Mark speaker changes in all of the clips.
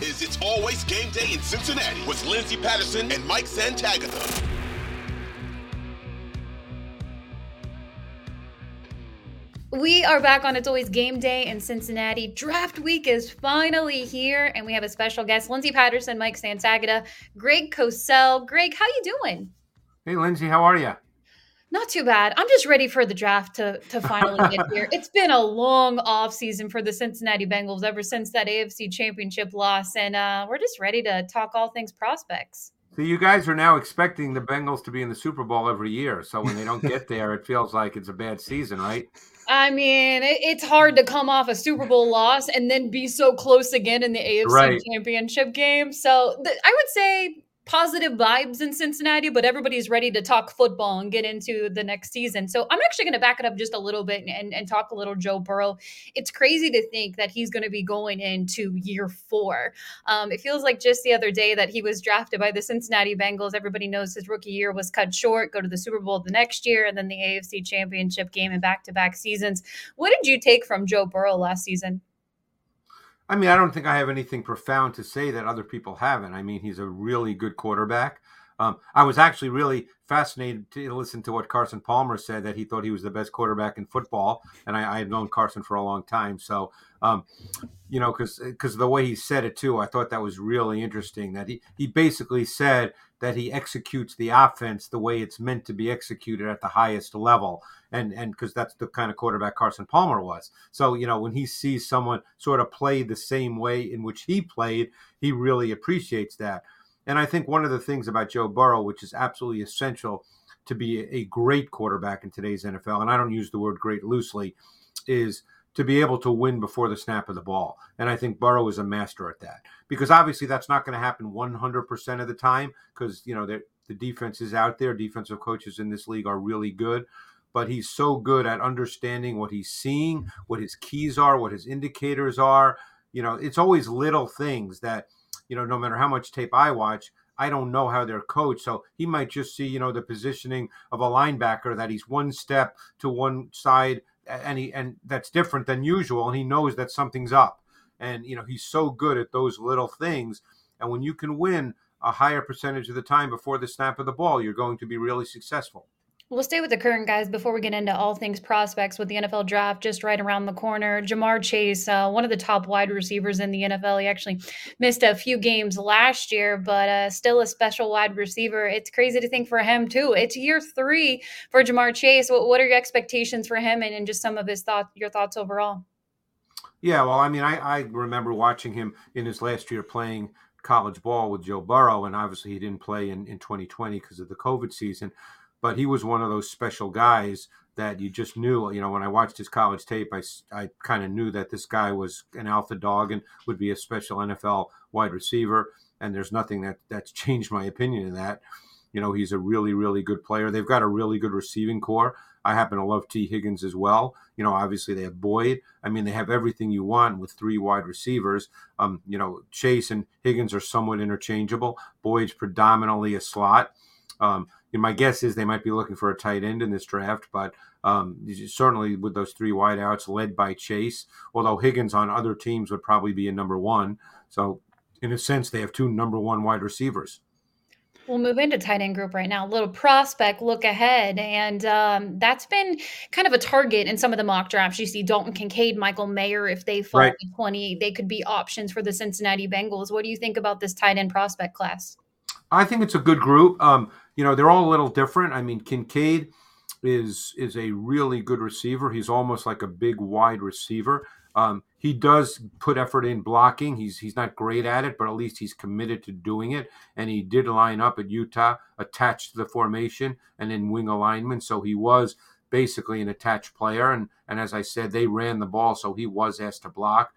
Speaker 1: This is It's Always Game Day in Cincinnati with Lindsay Patterson and Mike Santagata.
Speaker 2: We are back on It's Always Game Day in Cincinnati. Draft week is finally here, and we have a special guest, Lindsay Patterson, Mike Santagata, Greg Cosell. Greg, how you doing?
Speaker 3: Hey, Lindsay, how are you?
Speaker 2: Not too bad. I'm just ready for the draft to, to finally get here. It's been a long off season for the Cincinnati Bengals ever since that AFC Championship loss, and uh, we're just ready to talk all things prospects.
Speaker 3: So you guys are now expecting the Bengals to be in the Super Bowl every year. So when they don't get there, it feels like it's a bad season, right?
Speaker 2: I mean, it, it's hard to come off a Super Bowl loss and then be so close again in the AFC
Speaker 3: Right.
Speaker 2: Championship game. So th- I would say positive vibes in Cincinnati, but everybody's ready to talk football and get into the next season. So I'm actually going to back it up just a little bit and, and talk a little Joe Burrow. It's crazy to think that he's going to be going into year four. Um, it feels like just the other day that he was drafted by the Cincinnati Bengals. Everybody knows his rookie year was cut short, go to the Super Bowl the next year, and then the AFC Championship game in back to back seasons. What did you take from Joe Burrow last season?
Speaker 3: I mean, I don't think I have anything profound to say that other people haven't. I mean, he's a really good quarterback. Um, I was actually really fascinated to listen to what Carson Palmer said that he thought he was the best quarterback in football, and I, I had known Carson for a long time. So, um, you know, because because the way he said it too, I thought that was really interesting. That he he basically said that he executes the offense the way it's meant to be executed at the highest level, and and because that's the kind of quarterback Carson Palmer was. So, you know, when he sees someone sort of play the same way in which he played, he really appreciates that. And I think one of the things about Joe Burrow, which is absolutely essential to be a great quarterback in today's NFL, and I don't use the word great loosely, is to be able to win before the snap of the ball. And I think Burrow is a master at that because obviously that's not going to happen 100% of the time because, you know, the, defense is out there. Defensive coaches in this league are really good. But he's so good at understanding what he's seeing, what his keys are, what his indicators are. You know, it's always little things that you know, no matter how much tape I watch, I don't know how they're coached. So he might just see, you know, the positioning of a linebacker that he's one step to one side and he and that's different than usual and he knows that something's up. And you know, he's so good at those little things. And when you can win a higher percentage of the time before the snap of the ball, you're going to be really successful.
Speaker 2: We'll stay with the current guys before we get into all things prospects with the NFL draft just right around the corner. Ja'Marr Chase, uh, one of the top wide receivers in the NFL. He actually missed a few games last year, but uh, still a special wide receiver. It's crazy to think for him, too. It's year three for Ja'Marr Chase. What, what are your expectations for him and, and just some of his thoughts, your thoughts overall?
Speaker 3: Yeah, well, I mean, I, I remember watching him in his last year playing college ball with Joe Burrow, and obviously he didn't play in, in 2020 because of the COVID season but he was one of those special guys that you just knew. You know, when I watched his college tape, I, I kind of knew that this guy was an alpha dog and would be a special NFL wide receiver. And there's nothing that that's changed my opinion in that. You know, he's a really, really good player. They've got a really good receiving corps. I happen to love Tee Higgins as well. You know, obviously they have Boyd. I mean, they have everything you want with three wide receivers. Um, you know, Chase and Higgins are somewhat interchangeable. Boyd's predominantly a slot. Um, and my guess is they might be looking for a tight end in this draft, but um, certainly with those three wideouts led by Chase, although Higgins on other teams would probably be a number one. So, in a sense, they have two number one wide receivers.
Speaker 2: We'll move into tight end group right now. A little prospect look ahead, and um, that's been kind of a target in some of the mock drafts. You see Dalton Kincaid, Michael Mayer, if they fall
Speaker 3: Right.
Speaker 2: to twenty, they could be options for the Cincinnati Bengals. What do you think about this tight end prospect class?
Speaker 3: I think it's a good group. Um, you know, they're all a little different. I mean, Kincaid is is a really good receiver. He's almost like a big wide receiver. Um, he does put effort in blocking. He's he's not great at it, but at least he's committed to doing it. And he did line up at Utah, attached to the formation and in wing alignment. So he was basically an attached player. And and as I said, they ran the ball, so he was asked to block.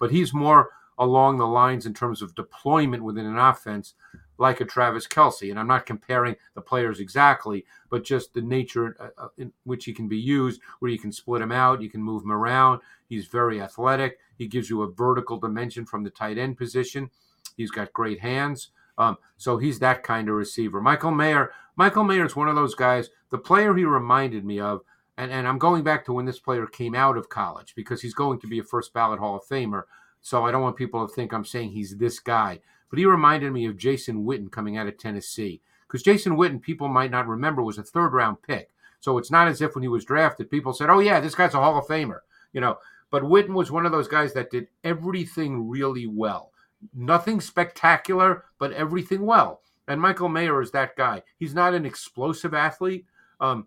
Speaker 3: But he's more along the lines in terms of deployment within an offense like a Travis Kelce. And I'm not comparing the players exactly, but just the nature uh, uh, in which he can be used, where you can split him out, you can move him around. He's very athletic. He gives you a vertical dimension from the tight end position. He's got great hands. Um, so he's that kind of receiver. Michael Mayer, Michael Mayer is one of those guys. The player he reminded me of, and, and I'm going back to when this player came out of college because he's going to be a first ballot Hall of Famer. So I don't want people to think I'm saying he's this guy but he reminded me of Jason Witten coming out of Tennessee. Because Jason Witten, people might not remember, was a third round pick. So it's not as if when he was drafted, people said, oh, yeah, this guy's a Hall of Famer, you know. But Witten was one of those guys that did everything really well. Nothing spectacular, but everything well. And Michael Mayer is that guy. He's not an explosive athlete. Um,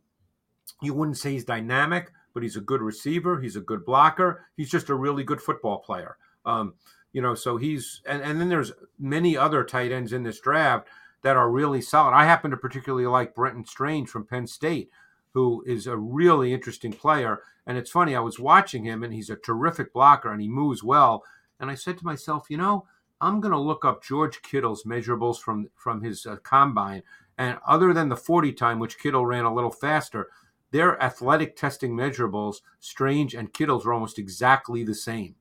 Speaker 3: you wouldn't say he's dynamic, but he's a good receiver. He's a good blocker. He's just a really good football player. Um, you know, so he's and, and then there's many other tight ends in this draft that are really solid. I happen to particularly like Brenton Strange from Penn State, who is a really interesting player. And it's funny, I was watching him and he's a terrific blocker and he moves well. And I said to myself, you know, I'm going to look up George Kittle's measurables from from his uh, combine. And other than the 40 time, which Kittle ran a little faster, their athletic testing measurables, Strange and Kittle's, are almost exactly the same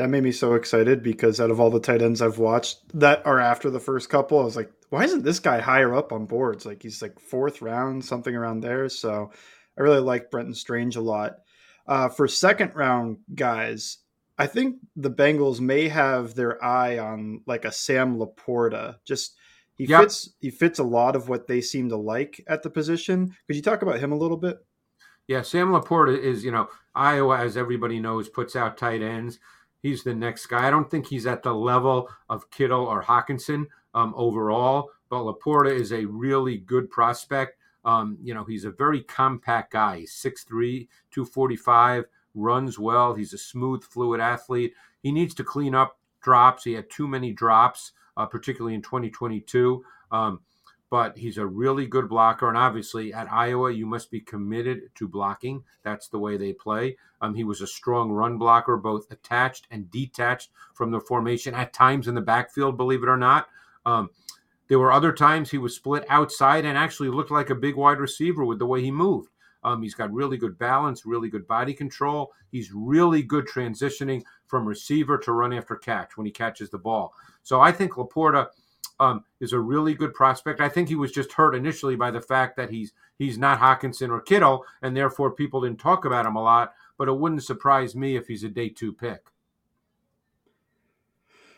Speaker 4: that made me so excited because out of all the tight ends I've watched that are after the first couple, I was like, why isn't this guy higher up on boards? Like he's like fourth round, something around there. So I really like Brenton Strange a lot. Uh, for second round guys, I think the Bengals may have their eye on like a Sam LaPorta. Just he yep. fits he fits a lot of what they seem to like at the position. Could you talk about him a little bit?
Speaker 3: Yeah, Sam LaPorta is, you know, Iowa, as everybody knows, puts out tight ends he's the next guy. I don't think he's at the level of Kittle or Hockenson um, overall, but LaPorta is a really good prospect. Um, you know, he's a very compact guy. He's 6'3, 245, runs well. He's a smooth, fluid athlete. He needs to clean up drops. He had too many drops, uh, particularly in 2022. Um, but he's a really good blocker. And obviously, at Iowa, you must be committed to blocking. That's the way they play. Um, he was a strong run blocker, both attached and detached from the formation at times in the backfield, believe it or not. Um, there were other times he was split outside and actually looked like a big wide receiver with the way he moved. Um, he's got really good balance, really good body control. He's really good transitioning from receiver to run after catch when he catches the ball. So I think LaPorta um, is a really good prospect. I think he was just hurt initially by the fact that he's he's not Hockenson or Kittle, and therefore people didn't talk about him a lot. But it wouldn't surprise me if he's a day two pick.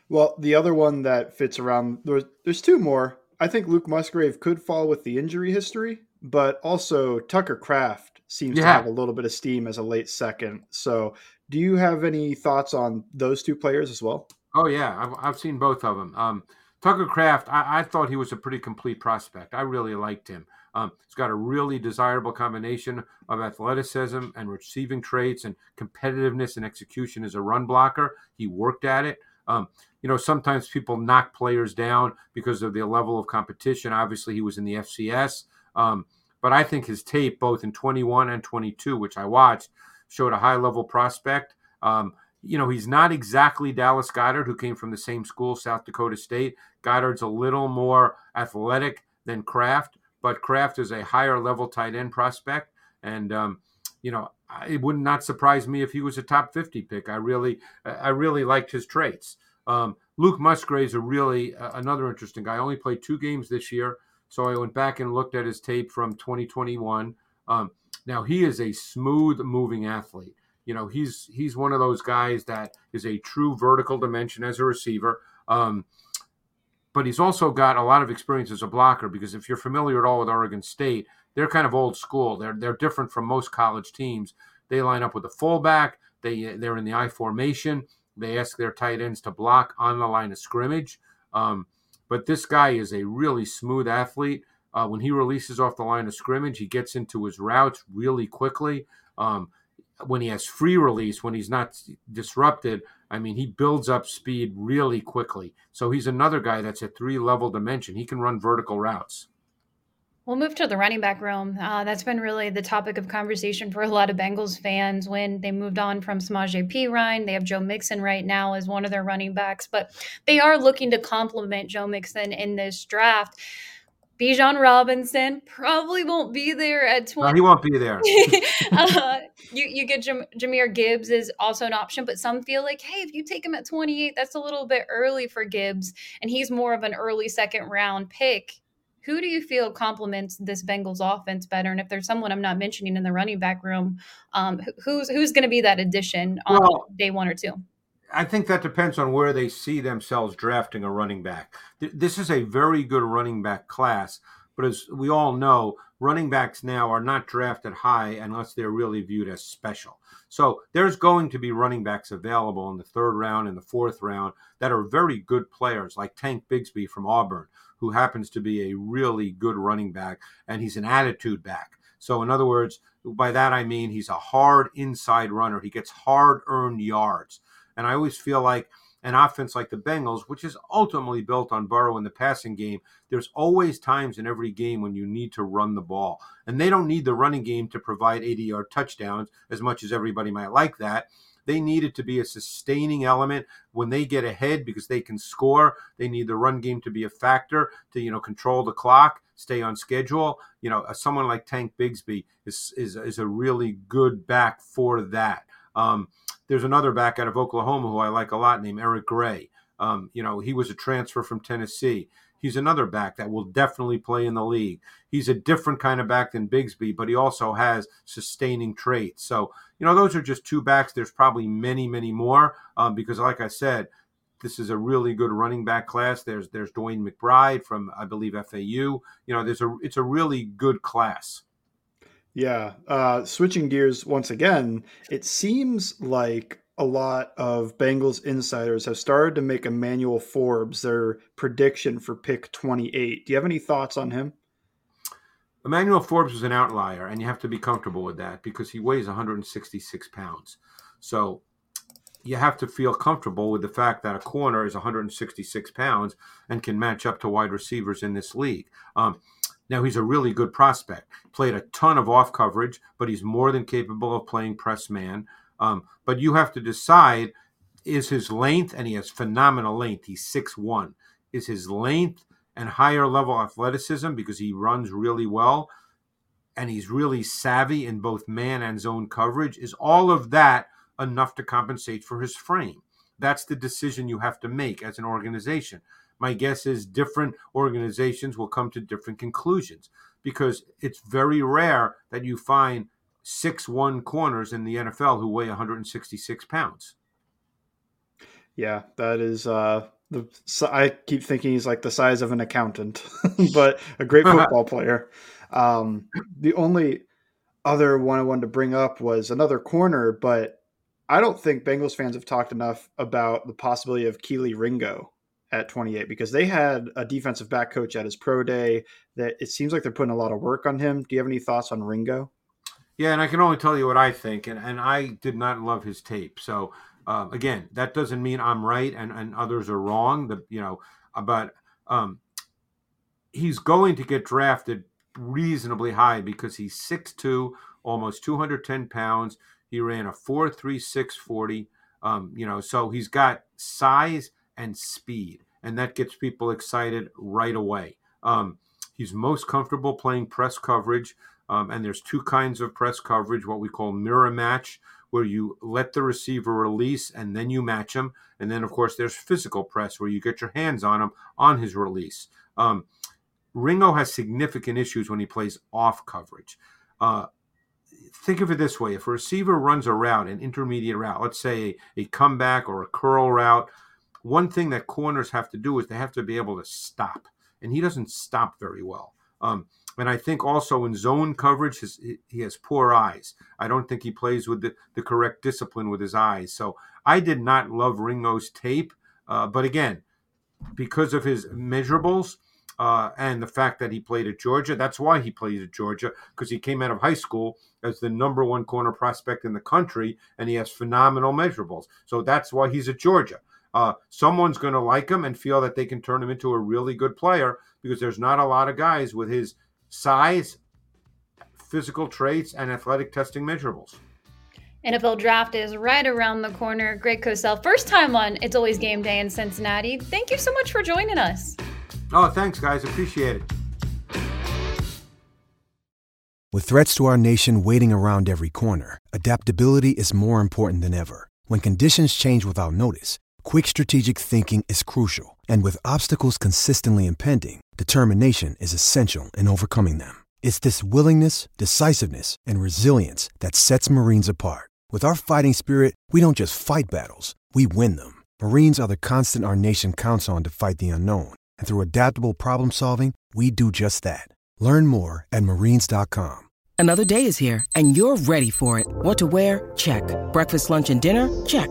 Speaker 4: Well, the other one that fits around there's there's two more. I think Luke Musgrave could fall with the injury history, but also Tucker Kraft seems yeah. to have a little bit of steam as a late second. So, do you have any thoughts on those two players as well?
Speaker 3: Oh yeah, I've, I've seen both of them. Um, Tucker Kraft, I, I, thought he was a pretty complete prospect. I really liked him. Um, he's got a really desirable combination of athleticism and receiving traits and competitiveness and execution as a run blocker. He worked at it. Um, you know, sometimes people knock players down because of the level of competition. Obviously, he was in the FCS. Um, but I think his tape, both in 21 and 22, which I watched, showed a high level prospect. Um, you know, he's not exactly Dallas Goedert, who came from the same school, South Dakota State. Goedert's a little more athletic than Kraft, but Kraft is a higher level tight end prospect. And, um, you know, it would not surprise me if he was a top 50 pick. I really, I really liked his traits. Um, Luke Musgrave's a really uh, another interesting guy. I only played two games this year, so I went back and looked at his tape from 2021. Um, now he is a smooth moving athlete. You know, he's he's one of those guys that is a true vertical dimension as a receiver. Um, but he's also got a lot of experience as a blocker because if you're familiar at all with Oregon State, they're kind of old school. They're they're different from most college teams. They line up with a fullback. They they're in the I formation. They ask their tight ends to block on the line of scrimmage. Um, but this guy is a really smooth athlete. Uh, when he releases off the line of scrimmage, he gets into his routes really quickly. Um, when he has free release, when he's not disrupted, I mean, he builds up speed really quickly. So he's another guy that's a three level dimension. He can run vertical routes.
Speaker 2: We'll move to the running back room. Uh, that's been really the topic of conversation for a lot of Bengals fans when they moved on from Samaje Perine. They have Joe Mixon right now as one of their running backs, but they are looking to complement Joe Mixon in this draft. Bijan Robinson probably won't be there at 20.
Speaker 3: No, he won't be there.
Speaker 2: uh, you, you get Jam- Jahmyr Gibbs is also an option, but some feel like, hey, if you take him at 28, that's a little bit early for Gibbs, and he's more of an early second round pick. Who do you feel complements this Bengals offense better? And if there's someone I'm not mentioning in the running back room, um, who's who's going to be that addition on well, day one or two?
Speaker 3: I think that depends on where they see themselves drafting a running back. This is a very good running back class, but as we all know, running backs now are not drafted high unless they're really viewed as special. So there's going to be running backs available in the third round and the fourth round that are very good players, like Tank Bigsby from Auburn, who happens to be a really good running back, and he's an attitude back. So, in other words, by that I mean he's a hard inside runner. He gets hard earned yards. And I always feel like an offense like the Bengals, which is ultimately built on Burrow in the passing game, there's always times in every game when you need to run the ball. And they don't need the running game to provide 80 yard touchdowns as much as everybody might like that. They need it to be a sustaining element when they get ahead because they can score. They need the run game to be a factor to, you know, control the clock, stay on schedule. You know, someone like Tank Bigsby is, is, is a really good back for that. Um, there's another back out of Oklahoma who I like a lot named Eric Gray. Um, you know, he was a transfer from Tennessee. He's another back that will definitely play in the league. He's a different kind of back than Bigsby, but he also has sustaining traits. So, you know, those are just two backs. There's probably many, many more um, because, like I said, this is a really good running back class. There's there's DeWayne McBride from I believe FAU. You know, there's a it's a really good class.
Speaker 4: Yeah. Uh, switching gears once again, it seems like a lot of Bengals insiders have started to make Emmanuel Forbes their prediction for pick 28. Do you have any thoughts on him?
Speaker 3: Emmanuel Forbes is an outlier, and you have to be comfortable with that because he weighs 166 pounds. So you have to feel comfortable with the fact that a corner is 166 pounds and can match up to wide receivers in this league. Um, now, he's a really good prospect. Played a ton of off coverage, but he's more than capable of playing press man. Um, but you have to decide is his length, and he has phenomenal length. He's six one. Is his length and higher level athleticism because he runs really well and he's really savvy in both man and zone coverage? Is all of that enough to compensate for his frame? That's the decision you have to make as an organization my guess is different organizations will come to different conclusions because it's very rare that you find six one corners in the NFL who weigh 166 pounds.
Speaker 4: Yeah, that is uh the I keep thinking he's like the size of an accountant, but a great football player. Um, the only other one I wanted to bring up was another corner, but I don't think Bengals fans have talked enough about the possibility of Kelee Ringo at 28 because they had a defensive back coach at his pro day that it seems like they're putting a lot of work on him. Do you have any thoughts on Ringo?
Speaker 3: Yeah, and I can only tell you what I think, and, and I did not love his tape. So um, again, that doesn't mean I'm right and, and others are wrong. The you know, but um, he's going to get drafted reasonably high because he's 6'2", almost 210 pounds. He ran a 4.36 40. Um, you know, so he's got size and speed, and that gets people excited right away. Um, he's most comfortable playing press coverage, um, and there's two kinds of press coverage: what we call mirror match, where you let the receiver release and then you match him, and then of course there's physical press, where you get your hands on him on his release. Um, Ringo has significant issues when he plays off coverage. Uh, think of it this way if a receiver runs a route, an intermediate route, let's say a, a comeback or a curl route, one thing that corners have to do is they have to be able to stop, and he doesn't stop very well. Um, and I think also in zone coverage, his, he has poor eyes. I don't think he plays with the, the correct discipline with his eyes. So I did not love Ringo's tape. Uh, but again, because of his measurables, uh, and the fact that he played at Georgia. That's why he played at Georgia because he came out of high school as the number one corner prospect in the country, and he has phenomenal measurables. So that's why he's at Georgia. Uh, someone's going to like him and feel that they can turn him into a really good player because there's not a lot of guys with his size, physical traits, and athletic testing measurables.
Speaker 2: NFL draft is right around the corner. Greg Cosell, first time on It's Always Game Day in Cincinnati. Thank you so much for joining us.
Speaker 3: Oh, thanks, guys. Appreciate it.
Speaker 5: With threats to our nation waiting around every corner, adaptability is more important than ever. When conditions change without notice, quick strategic thinking is crucial. And with obstacles consistently impending, determination is essential in overcoming them. It's this willingness, decisiveness, and resilience that sets Marines apart. With our fighting spirit, we don't just fight battles, we win them. Marines are the constant our nation counts on to fight the unknown. And through adaptable problem solving, we do just that. Learn more at marines.com.
Speaker 6: Another day is here, and you're ready for it. What to wear? Check. Breakfast, lunch, and dinner? Check.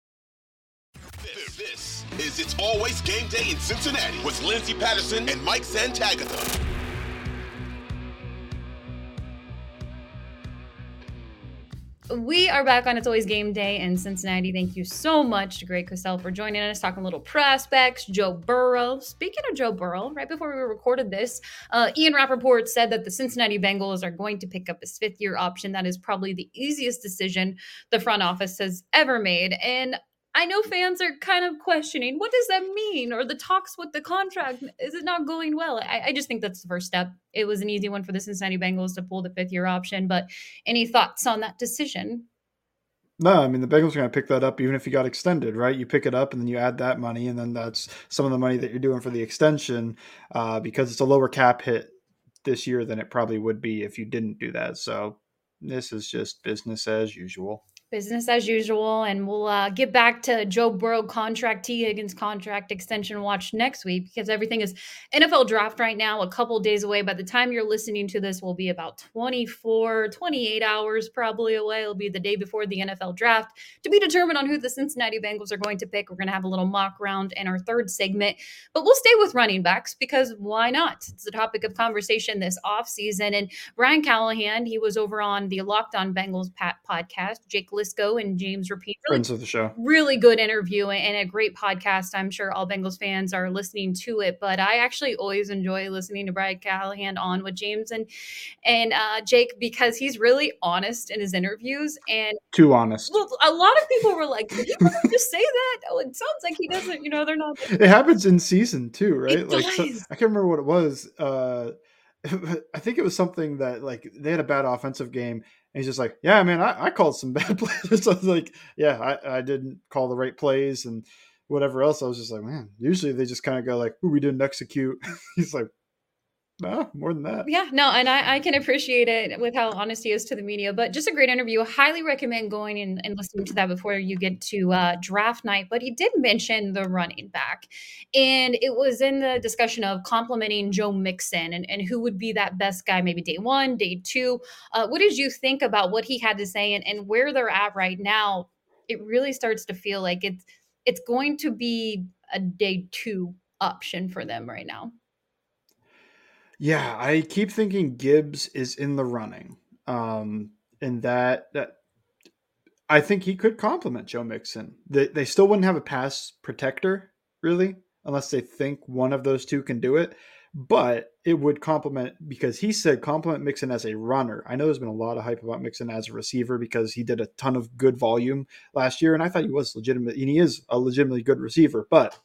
Speaker 1: Always Game Day in Cincinnati with Lindsay Patterson and Mike Santagata.
Speaker 2: We are back on It's Always Game Day in Cincinnati. Thank you so much to Greg Cosell for joining us, talking little prospects, Joe Burrow. Speaking of Joe Burrow, right before we recorded this, uh, Ian Rapoport said that the Cincinnati Bengals are going to pick up his fifth year option. That is probably the easiest decision the front office has ever made. And I know fans are kind of questioning what does that mean, or the talks with the contract is it not going well? I, I, just think that's the first step. It was an easy one for the Cincinnati Bengals to pull the fifth year option, but any thoughts on that decision?
Speaker 4: No, I mean the Bengals are going to pick that up even if you got extended, right? You pick it up and then you add that money, and then that's some of the money that you're doing for the extension uh, because it's a lower cap hit this year than it probably would be if you didn't do that. So this is just business as usual
Speaker 2: business as usual. And we'll uh, get back to Joe Burrow contract, Tee Higgins contract extension watch next week because everything is NFL draft right now, a couple days away. By the time you're listening to this, will be about 24, 28 hours probably away. It'll be the day before the NFL draft to be determined on who the Cincinnati Bengals are going to pick. We're going to have a little mock round in our third segment, but we'll stay with running backs because why not? It's the topic of conversation this offseason. And Brian Callahan, he was over on the Locked On Bengals Pat podcast. Jake Liscow and James Rapien.
Speaker 4: Really, Friends of the show.
Speaker 2: Really good interview and a great podcast. I'm sure all Bengals fans are listening to it, but I actually always enjoy listening to Brian Callahan on with James and and uh, Jake because he's really honest in his interviews and
Speaker 4: too honest.
Speaker 2: Well, a lot of people were like, "Did really just say that?" Oh, it sounds like he doesn't. You know, they're not.
Speaker 4: It happens in season too, right?
Speaker 2: It
Speaker 4: like so, I can't remember what it was. Uh, I think it was something that like they had a bad offensive game and he's just like, yeah, man, I, I called some bad plays. so I was like, yeah, I, I didn't call the right plays and whatever else. I was just like, man, usually they just kind of go like, we didn't execute. he's like, no, more than that.
Speaker 2: Yeah, no, and I, I can appreciate it with how honest he is to the media. But just a great interview. Highly recommend going and, and listening to that before you get to uh, draft night. But he did mention the running back, and it was in the discussion of complementing Joe Mixon and, and who would be that best guy, maybe day one, day two. Uh, what did you think about what he had to say and, and where they're at right now? It really starts to feel like it's it's going to be a day two option for them right now.
Speaker 4: Yeah, I keep thinking Gibbs is in the running. Um, and that that I think he could complement Joe Mixon. They they still wouldn't have a pass protector, really, unless they think one of those two can do it. But it would complement because he said complement Mixon as a runner. I know there's been a lot of hype about Mixon as a receiver because he did a ton of good volume last year, and I thought he was legitimate, and he is a legitimately good receiver. But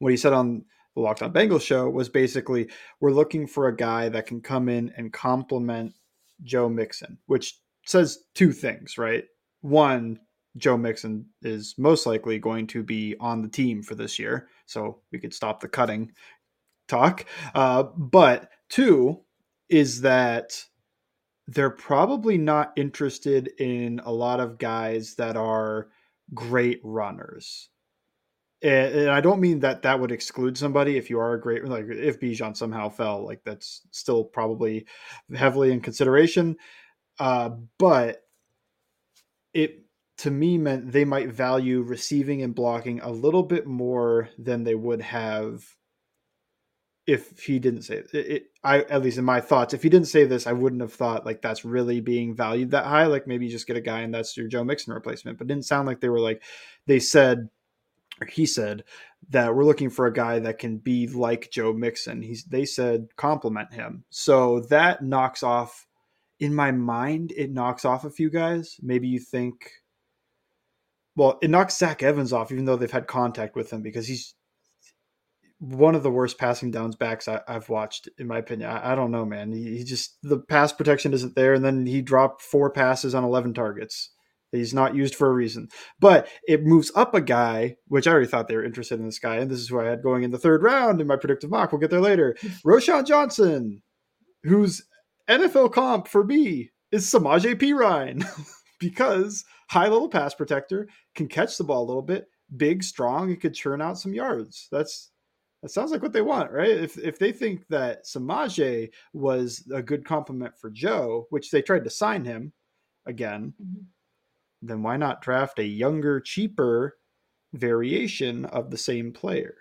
Speaker 4: what he said on the Locked On Bengals show was basically we're looking for a guy that can come in and complement Joe Mixon, which says two things, right? One, Joe Mixon is most likely going to be on the team for this year, so we could stop the cutting talk. Uh, but two is that they're probably not interested in a lot of guys that are great runners. And, I don't mean that that would exclude somebody if you are a great like if Bijan somehow fell like that's still probably heavily in consideration. Uh, but it to me meant they might value receiving and blocking a little bit more than they would have if he didn't say it, it, I at least in my thoughts, if he didn't say this, I wouldn't have thought like that's really being valued that high. Like maybe you just get a guy and that's your Joe Mixon replacement. But didn't sound like they were like they said he said that we're looking for a guy that can be like Joe Mixon. He's they said complement him. So that knocks off in my mind, it knocks off a few guys. Maybe you think well, it knocks Zach Evans off, even though they've had contact with him because he's one of the worst passing downs backs I, have watched, in my opinion. I, I don't know, man. He, he, just the pass protection isn't there, and then he dropped four passes on eleven targets. He's not used for a reason, but it moves up a guy, which I already thought they were interested in this guy, and this is who I had going in the third round in my predictive mock. We'll get there later. Roschon Johnson, whose NFL comp for me is Samaje Perine, because high level pass protector can catch the ball a little bit, big, strong, he could churn out some yards. That's that sounds like what they want, right? If if they think that Samaje was a good complement for Joe, which they tried to sign him again, mm-hmm. Then why not draft a younger, cheaper variation of the same player?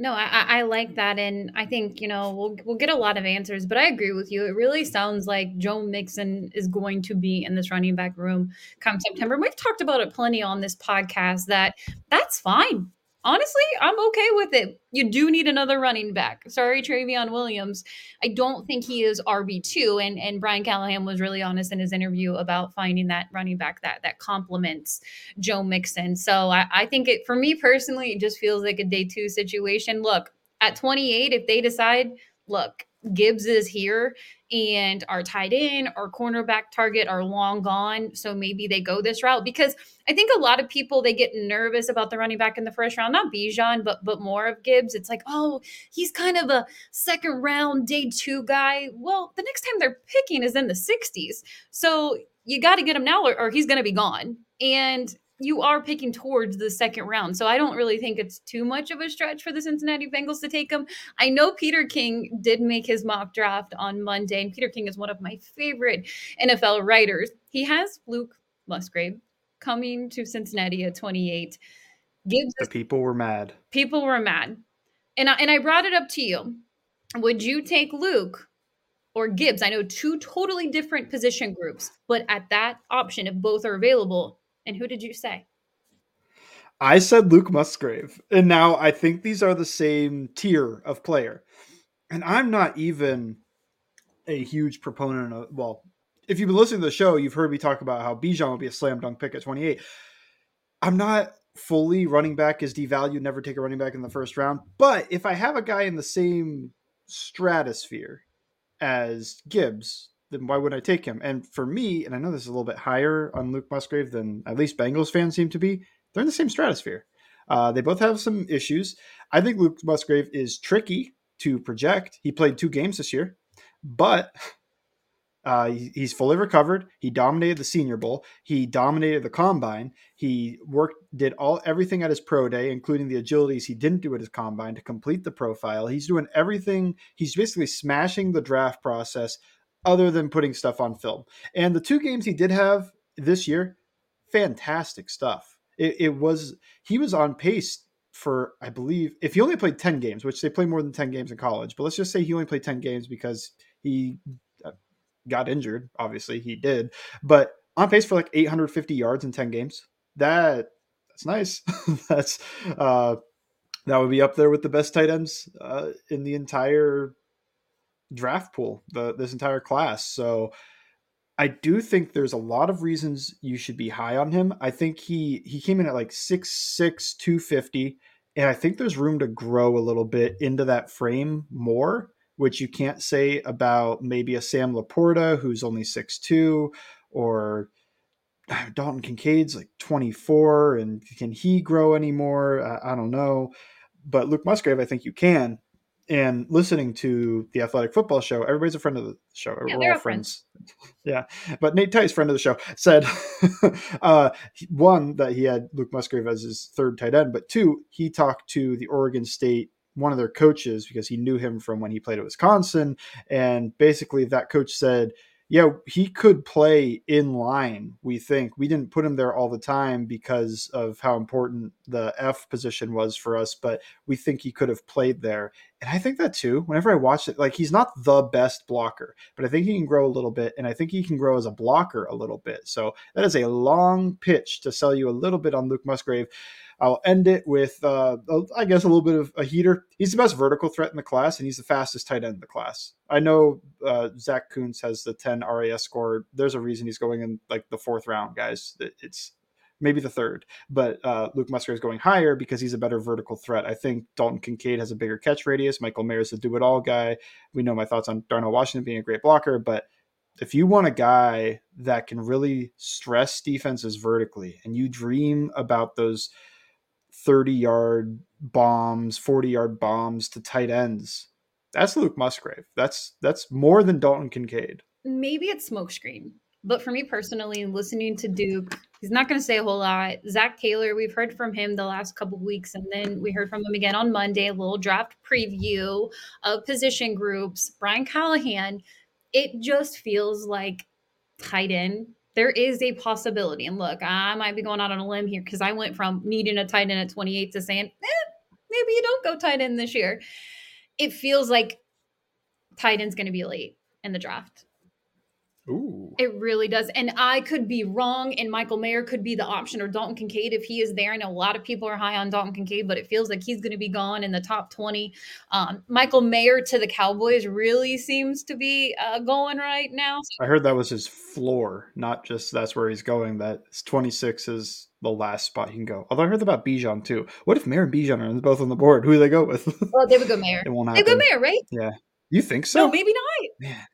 Speaker 2: No, I, I like that, and I think you know we'll we'll get a lot of answers. But I agree with you. It really sounds like Joe Mixon is going to be in this running back room come September. We've talked about it plenty on this podcast. That that's fine honestly, I'm okay with it. You do need another running back. Sorry, Trayveon Williams. I don't think he is RB2. And and Brian Callahan was really honest in his interview about finding that running back that that complements Joe Mixon. So I, I think it for me personally, it just feels like a day two situation. Look, at 28, if they decide, look, Gibbs is here and our tight end, our cornerback target are long gone. So maybe they go this route because I think a lot of people they get nervous about the running back in the first round, not Bijan, but but more of Gibbs. It's like, oh, he's kind of a second round day two guy. Well, the next time they're picking is in the 60s. So you got to get him now or, or he's going to be gone. And you are picking towards the second round. So I don't really think it's too much of a stretch for the Cincinnati Bengals to take him. I know Peter King did make his mock draft on Monday, and Peter King is one of my favorite NFL writers. He has Luke Musgrave coming to Cincinnati at 28.
Speaker 4: Gives the people were mad.
Speaker 2: People were mad. And I, and I brought it up to you. Would you take Luke or Gibbs? I know two totally different position groups, but at that option, if both are available, and who did you say?
Speaker 4: I said Luke Musgrave. And now I think these are the same tier of player. And I'm not even a huge proponent of, well, if you've been listening to the show, you've heard me talk about how Bijan would be a slam dunk pick at 28. I'm not fully running back is devalued, never take a running back in the first round. But if I have a guy in the same stratosphere as Gibbs, then why would I take him? And for me, and I know this is a little bit higher on Luke Musgrave than at least Bengals fans seem to be, they're in the same stratosphere. Uh, they both have some issues. I think Luke Musgrave is tricky to project. He played two games this year, but uh, he's fully recovered. He dominated the Senior Bowl. He dominated the Combine. He worked, did all everything at his pro day, including the agilities he didn't do at his Combine to complete the profile. He's doing everything. He's basically smashing the draft process other than putting stuff on film. And the two games he did have this year, fantastic stuff. It, it, was he was on pace for I believe if he only played ten games, which they play more than ten games in college, but let's just say he only played ten games because he uh, got injured. Obviously, he did, but on pace for like 850 yards in 10 games. That that's nice. that's uh, that would be up there with the best tight ends uh, in the entire draft pool, the this entire class. So I do think there's a lot of reasons you should be high on him. I think he he came in at like 6'6, 250, and I think there's room to grow a little bit into that frame more, which you can't say about maybe a Sam LaPorta who's only 6'2 or uh, Dalton Kincaid's like 24 and can he grow anymore? I, I don't know. But Luke Musgrave, I think you can and listening to the athletic football show, everybody's a friend of the show.
Speaker 2: Yeah,
Speaker 4: We're all
Speaker 2: our friends.
Speaker 4: yeah. But Nate Tice, friend of the show, said uh, one, that he had Luke Musgrave as his third tight end, but two, he talked to the Oregon State, one of their coaches, because he knew him from when he played at Wisconsin. And basically, that coach said, yeah, he could play in line. We think we didn't put him there all the time because of how important the F position was for us, but we think he could have played there. And I think that too. Whenever I watch it, like he's not the best blocker, but I think he can grow a little bit, and I think he can grow as a blocker a little bit. So that is a long pitch to sell you a little bit on Luke Musgrave. I'll end it with, uh, I guess, a little bit of a heater. He's the best vertical threat in the class, and he's the fastest tight end in the class. I know uh, Zach Kuntz has the 10 RAS score. There's a reason he's going in like the fourth round, guys. It's maybe the third, but uh, Luke Musgrave is going higher because he's a better vertical threat. I think Dalton Kincaid has a bigger catch radius. Michael Mayer's a do it all guy. We know my thoughts on Darnell Washington being a great blocker, but if you want a guy that can really stress defenses vertically and you dream about those 30 yard bombs, 40 yard bombs to tight ends. That's Luke Musgrave. That's that's more than Dalton Kincaid.
Speaker 2: Maybe it's smokescreen. But for me personally, listening to Duke, he's not going to say a whole lot. Zac Taylor, we've heard from him the last couple weeks, and then we heard from him again on Monday, a little draft preview of position groups. Brian Callahan, it just feels like tight end there is a possibility. And look, I might be going out on a limb here because I went from needing a tight end at 28 to saying, eh, maybe you don't go tight end this year. It feels like tight end's going to be late in the draft.
Speaker 4: Ooh.
Speaker 2: It really does. And I could be wrong, and Michael Mayer could be the option, or Dalton Kincaid if he is there. I know a lot of people are high on Dalton Kincaid, but it feels like he's going to be gone in the top 20. Um, Michael Mayer to the Cowboys really seems to be uh, going right now.
Speaker 4: I heard that was his floor, not just that's where he's going. That 26 is the last spot he can go. Although I heard about Bijan too. What if Mayer and Bijan are both on the board? Who do they go with?
Speaker 2: Well, they would go Mayer.
Speaker 4: it won't
Speaker 2: They
Speaker 4: happen.
Speaker 2: would go Mayer, right?
Speaker 4: Yeah. You think so?
Speaker 2: No, maybe not.
Speaker 4: Man,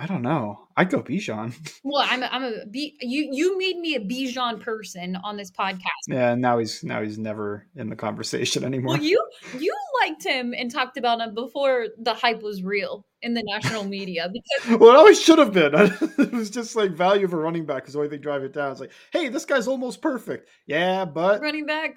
Speaker 4: I don't know. I'd go Bijan.
Speaker 2: Well, I'm a, I'm a B, you you made me a Bijan person on this podcast.
Speaker 4: yeah, now he's now he's never in the conversation anymore.
Speaker 2: Well, you you liked him and talked about him before the hype was real in the national media because
Speaker 4: well, it always should have been. it was just like value of a running back is the way they drive it down. It's like, hey, this guy's almost perfect. Yeah, but
Speaker 2: running back.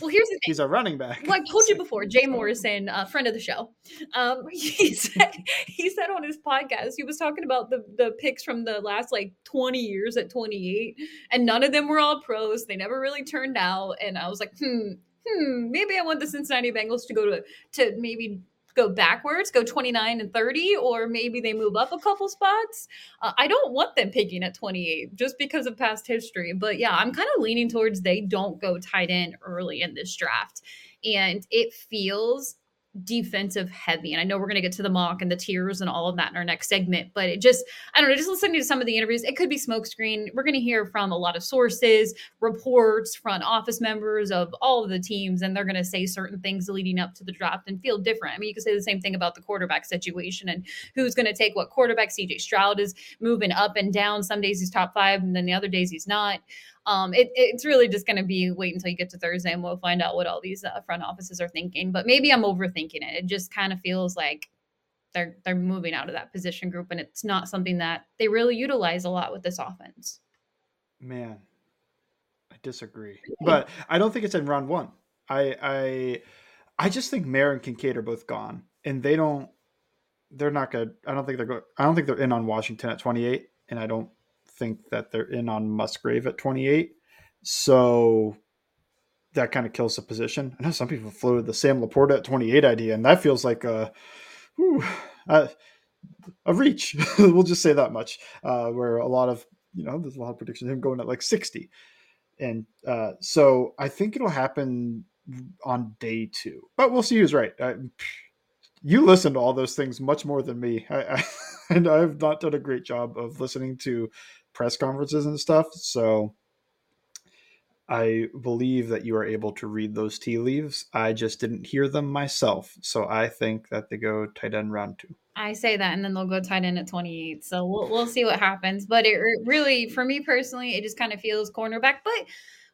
Speaker 2: Well, here's the thing.
Speaker 4: he's a running back.
Speaker 2: Well, I told you before, Jay Morrison, a friend of the show, um, he said he said on his podcast he was talking about the the picks from the last like 20 years at 28, and none of them were all pros. They never really turned out, and I was like, hmm, hmm, maybe I want the Cincinnati Bengals to go to to maybe go backwards, go 29 and 30, or maybe they move up a couple spots. Uh, I don't want them picking at 28 just because of past history. But yeah, I'm kind of leaning towards they don't go tight end early in this draft. And it feels defensive heavy. And I know we're going to get to the mock and the tears and all of that in our next segment, but it just, I don't know, just listening to some of the interviews, it could be smokescreen. We're going to hear from a lot of sources, reports, front office members of all of the teams, and they're going to say certain things leading up to the draft and feel different. I mean, you could say the same thing about the quarterback situation and who's going to take what quarterback. CJ Stroud is moving up and down. Some days he's top five, and then the other days he's not. Um, it, it's really just going to be wait until you get to Thursday and we'll find out what all these uh, front offices are thinking. But maybe I'm overthinking it. It just kind of feels like they're they're moving out of that position group, and it's not something that they really utilize a lot with this offense.
Speaker 4: Man, I disagree. But I don't think it's in round one. I I I just think Mayer and Kincaid are both gone, and they don't. They're not good. I don't think they're going. I don't think they're in on Washington at 28, and I don't think that they're in on Musgrave at 28. So that kind of kills the position. I know some people flew the Sam LaPorta at 28 idea, and that feels like a, whew, a, a reach. we'll just say that much. Uh, where a lot of you know, there's a lot of predictions of him going at like 60, and uh, so I think it'll happen on day two. But we'll see who's right. I, you listen to all those things much more than me, I, I, and I've not done a great job of listening to press conferences and stuff. So I believe that you are able to read those tea leaves. I just didn't hear them myself. So I think that they go tight end round two.
Speaker 2: I say that, and then they'll go tight end at 28. So we'll, we'll see what happens. But it really, for me personally, it just kind of feels cornerback. But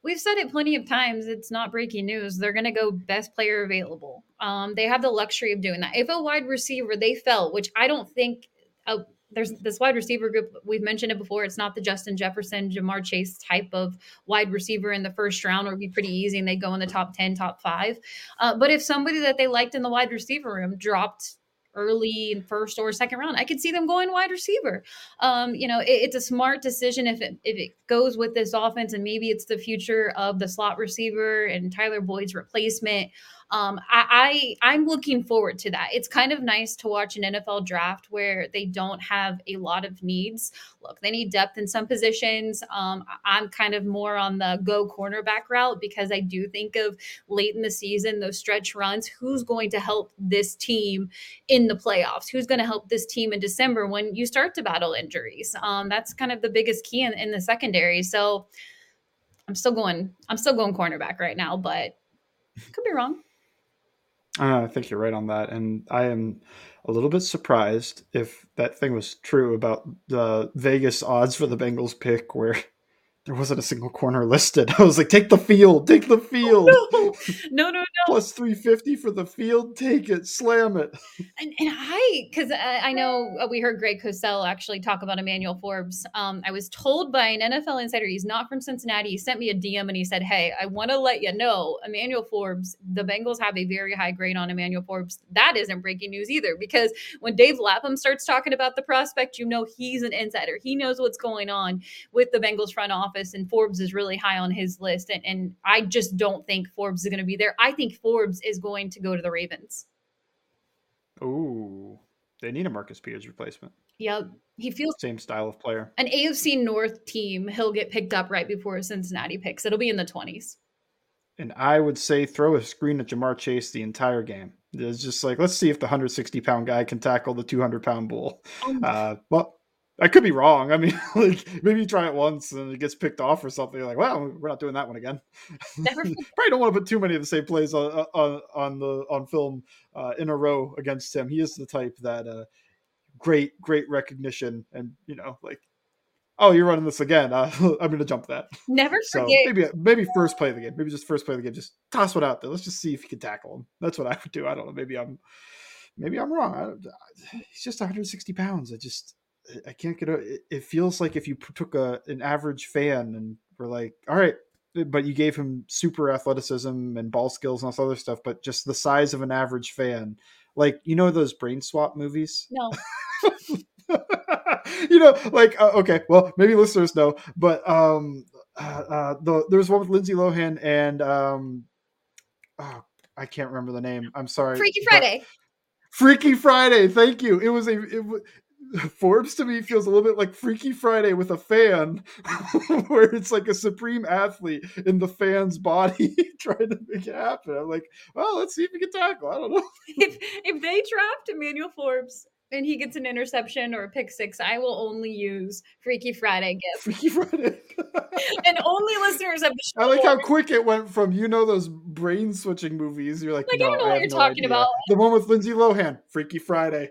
Speaker 2: we've said it plenty of times. It's not breaking news. They're going to go best player available. Um, they have the luxury of doing that. If a wide receiver they felt, which I don't think. Uh, there's this wide receiver group. We've mentioned it before. It's not the Justin Jefferson, Ja'Marr Chase type of wide receiver in the first round. It would be pretty easy, and they go in the top ten, top five. Uh, but if somebody that they liked in the wide receiver room dropped early in first or second round. I could see them going wide receiver. Um, you know, it, it's a smart decision if it if it goes with this offense, and maybe it's the future of the slot receiver and Tyler Boyd's replacement um, I, I I'm looking forward to that. It's kind of nice to watch an NFL draft where they don't have a lot of needs. Look, they need depth in some positions. Um, I'm kind of more on the go cornerback route because I do think of late in the season those stretch runs. Who's going to help this team in the playoffs? Who's going to help this team in December when you start to battle injuries? Um, that's kind of the biggest key in, in the secondary. So. I'm still going. I'm still going cornerback right now, but could be wrong.
Speaker 4: Uh, I think you're right on that, and I am a little bit surprised if that thing was true about the Vegas odds for the Bengals pick, where there wasn't a single corner listed. I was like, take the field, take the field.
Speaker 2: Oh, no. no, no, no.
Speaker 4: Plus 350 for the field, take it, slam it.
Speaker 2: And, and I, because I, I, know uh, we heard Greg Cosell actually talk about Emmanuel Forbes. Um, I was told by an NFL insider, he's not from Cincinnati. He sent me a DM and he said, Hey, I want to let you know Emmanuel Forbes, the Bengals have a very high grade on Emmanuel Forbes. That isn't breaking news either, because when Dave Lapham starts talking about the prospect, you know he's an insider. He knows what's going on with the Bengals front office office, and Forbes is really high on his list. And, and I just don't think Forbes is going to be there. I think Forbes is going to go to the Ravens.
Speaker 4: Ooh, they need a Marcus Peters replacement.
Speaker 2: Yep. He feels
Speaker 4: same style of player.
Speaker 2: An AFC North team, he'll get picked up right before Cincinnati picks. It'll be in the 20s.
Speaker 4: And I would say throw a screen at Ja'Marr Chase the entire game. It's just like, let's see if the 160 pound guy can tackle the 200 pound bull. Oh uh, well, I could be wrong. I mean, like maybe you try it once and it gets picked off or something. You're like, well, we're not doing that one again. Probably don't want to put too many of the same plays on on, on the on film uh, in a row against him. He is the type that uh, great great recognition and you know like, oh, you're running this again. Uh, I'm going to jump that.
Speaker 2: Never
Speaker 4: so forget. maybe maybe first play of the game. Maybe just first play of the game. Just toss one out there. Let's just see if you can tackle him. That's what I would do. I don't know. Maybe I'm maybe I'm wrong. I, he's just 160 pounds. I just I can't get it. It feels like if you took a an average fan and were like, all right, eh, but you gave him super athleticism and ball skills and all this other stuff, but just the size of an average fan. Like you know those brain swap movies?
Speaker 2: No.
Speaker 4: you know, like uh, okay, well maybe listeners know, but um, uh, uh, the there's one with Lindsay Lohan and um, oh, I can't remember the name. I'm sorry.
Speaker 2: Freaky Friday.
Speaker 4: Freaky Friday. Thank you. It was a it, Forbes to me feels a little bit like Freaky Friday with a fan, where it's like a supreme athlete in the fan's body trying to make it happen. I'm like, well, let's see if he can tackle. I don't know.
Speaker 2: if if they draft Emmanuel Forbes and he gets an interception or a pick six, I will only use Freaky Friday gift.
Speaker 4: Freaky Friday.
Speaker 2: and only listeners of the
Speaker 4: show. I like how quick it went from you know those brain switching movies. You're like,
Speaker 2: like
Speaker 4: no,
Speaker 2: I don't know I what you're no talking idea. about.
Speaker 4: The one with Lindsay Lohan, Freaky Friday.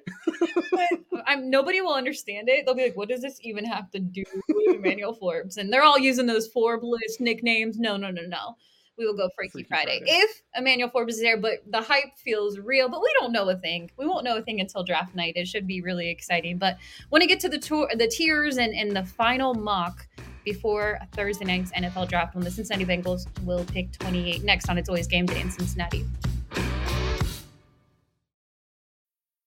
Speaker 2: I'm nobody will understand it. They'll be like, "What does this even have to do with Emmanuel Forbes?" And they're all using those Forbes nicknames. No, no, no, no we will go Freaky, Freaky Friday. Friday. if Emmanuel Forbes is there. But the hype feels real, but we don't know a thing. We won't know a thing until draft night. It should be really exciting. But when we get to the tour, the tiers and, and the final mock before Thursday night's NFL draft, when the Cincinnati Bengals will pick 28 next on It's Always Game Day in Cincinnati.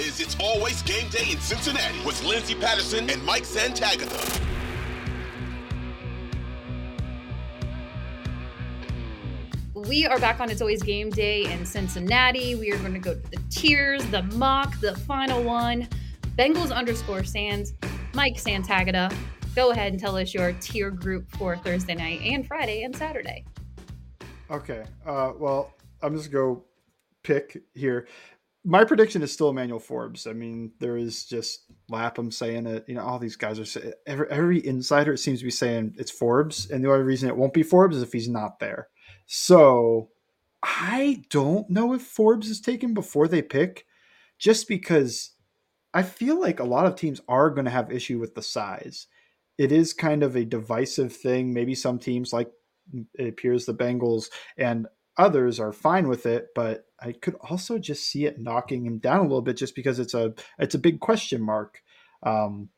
Speaker 1: is It's Always Game Day in Cincinnati with Lindsay Patterson and Mike Santagata.
Speaker 2: We are back on It's Always Game Day in Cincinnati. We are going to go to the tiers, the mock, the final one. Bengals underscore Sans, Mike Santagata, go ahead and tell us your tier group for Thursday night and Friday and Saturday.
Speaker 4: Okay. Uh, well, I'm just going to go pick here. My prediction is still Emmanuel Forbes. I mean, there is just Lapham saying it. You know, all these guys are saying every, every insider seems to be saying it's Forbes, and the only reason it won't be Forbes is if he's not there. So I don't know if Forbes is taken before they pick, just because I feel like a lot of teams are going to have issue with the size. It is kind of a divisive thing. Maybe some teams, like it appears the Bengals and others, are fine with it, but I could also just see it knocking him down a little bit, just because it's a it's a big question mark. Um,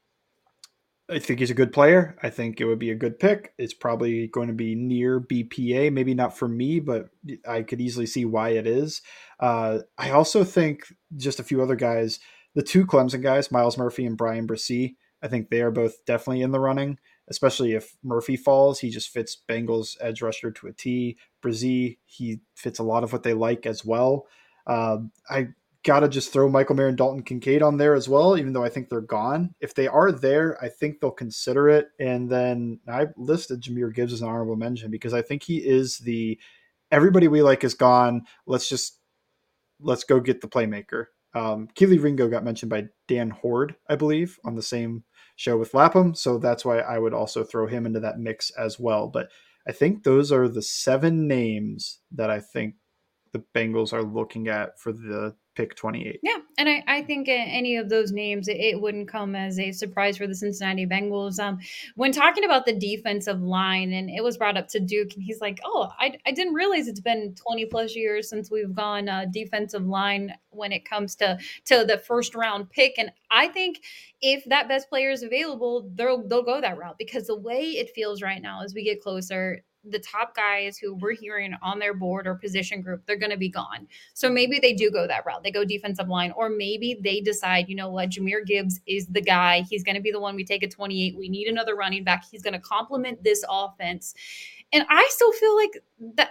Speaker 4: I think he's a good player. I think it would be a good pick. It's probably going to be near BPA, maybe not for me, but I could easily see why it is. Uh, I also think just a few other guys, the two Clemson guys, Myles Murphy and Bryan Bresee, I think they are both definitely in the running, especially if Murphy falls. He just fits Bengals edge rusher to a T. Bresee, he fits a lot of what they like as well. Uh, I gotta just throw Michael Mayer and Dalton Kincaid on there as well, even though I think they're gone. If they are there, I think they'll consider it. And then I listed Jahmyr Gibbs as an honorable mention because I think he is the everybody we like is gone. Let's just let's go get the playmaker. Um, Kelee Ringo got mentioned by Dan Hoard, I believe, on the same show with Lapham. So that's why I would also throw him into that mix as well. But I think those are the seven names that I think the Bengals are looking at for the pick 28.
Speaker 2: Yeah, and I, I think any of those names, it, it, wouldn't come as a surprise for the Cincinnati Bengals. Um, when talking about the defensive line, and it was brought up to Duke, and he's like, "Oh, I, I didn't realize it's been 20 plus years since we've gone uh, defensive line when it comes to to the first round pick." And I think if that best player is available, they'll they'll go that route because the way it feels right now as we get closer the top guys who we're mm-hmm. hearing on their board or position group, they're going to be gone. So maybe they do go that route. They go defensive line, or maybe they decide, you know what, Jahmyr Gibbs is the guy. He's going to be the one we take at 28. We need another running back. He's going to complement this offense. And I still feel like that.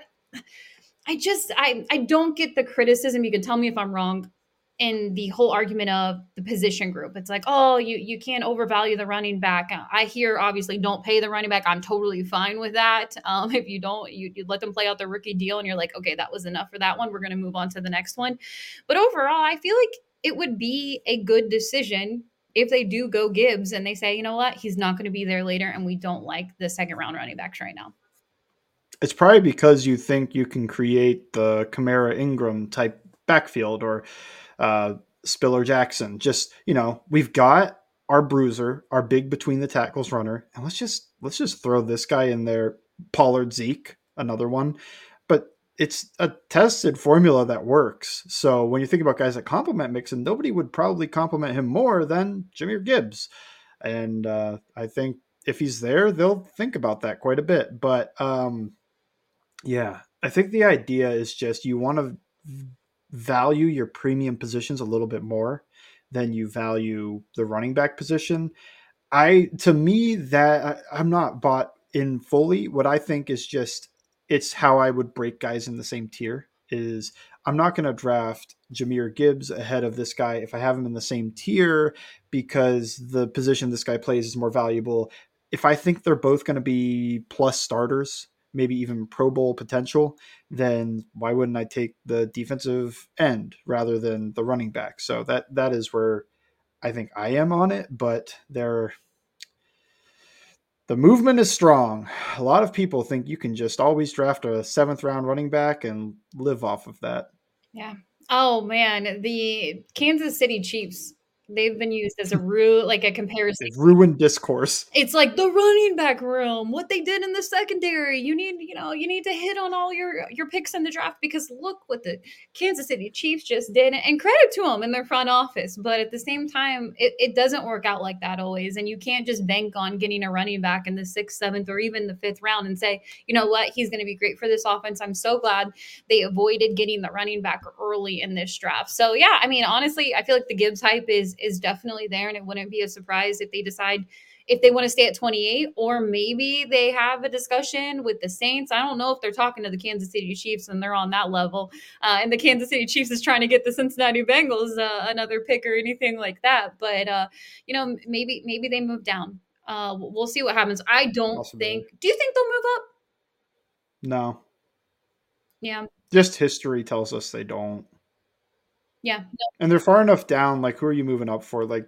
Speaker 2: I just I I don't get the criticism. You can tell me if I'm wrong in the whole argument of the position group. It's like, oh, you you can't overvalue the running back. I hear obviously don't pay the running back. I'm totally fine with that. Um, if you don't, you, you let them play out the rookie deal, and you're like, okay, that was enough for that one. We're going to move on to the next one. But overall, I feel like it would be a good decision if they do go Gibbs and they say, you know what, he's not going to be there later, and we don't like the second round running backs right now.
Speaker 4: It's probably because you think you can create the Kamara Ingram type backfield or uh, Spiller Jackson. Just you know, we've got our bruiser, our big between the tackles runner, and let's just let's just throw this guy in there. Pollard Zeke, another one, but it's a tested formula that works. So when you think about guys that complement Mixon, nobody would probably complement him more than Jahmyr Gibbs, and uh, I think if he's there, they'll think about that quite a bit. But um, yeah, I think the idea is just you want to value your premium positions a little bit more than you value the running back position. I to me that I'm not bought in fully. What I think is just it's how I would break guys in the same tier is I'm not going to draft Jahmyr Gibbs ahead of this guy if I have him in the same tier because the position this guy plays is more valuable. If I think they're both going to be plus starters, maybe even Pro Bowl potential, then why wouldn't I take the defensive end rather than the running back? So that that is where I think I am on it, but there the movement is strong. A lot of people think you can just always draft a seventh round running back and live off of that.
Speaker 2: Yeah. Oh man, the Kansas City Chiefs they've been used as a root like a comparison.
Speaker 4: They've ruined discourse.
Speaker 2: It's like the running back room what they did in the secondary. You need you know you need to hit on all your your picks in the draft because look what the kansas city chiefs just did and credit to them in their front office but at the same time it, it doesn't work out like that always and you can't just bank on getting a running back in the sixth seventh or even the fifth round and say you know what? He's going to be great for this offense. I'm so glad they avoided getting the running back early in this draft. So yeah i mean honestly i feel like the gibbs hype is is definitely there. And it wouldn't be a surprise if they decide if they want to stay at 28 or maybe they have a discussion with the Saints. I don't know if they're talking to the Kansas City Chiefs and they're on that level. Uh, and the Kansas City Chiefs is trying to get the Cincinnati Bengals uh, another pick or anything like that. But, uh, you know, maybe maybe they move down. Uh, we'll see what happens. I don't think. Do you think they'll move up?
Speaker 4: No.
Speaker 2: Yeah.
Speaker 4: Just history tells us they don't.
Speaker 2: Yeah.
Speaker 4: And they're far enough down. Like, who are you moving up for? Like,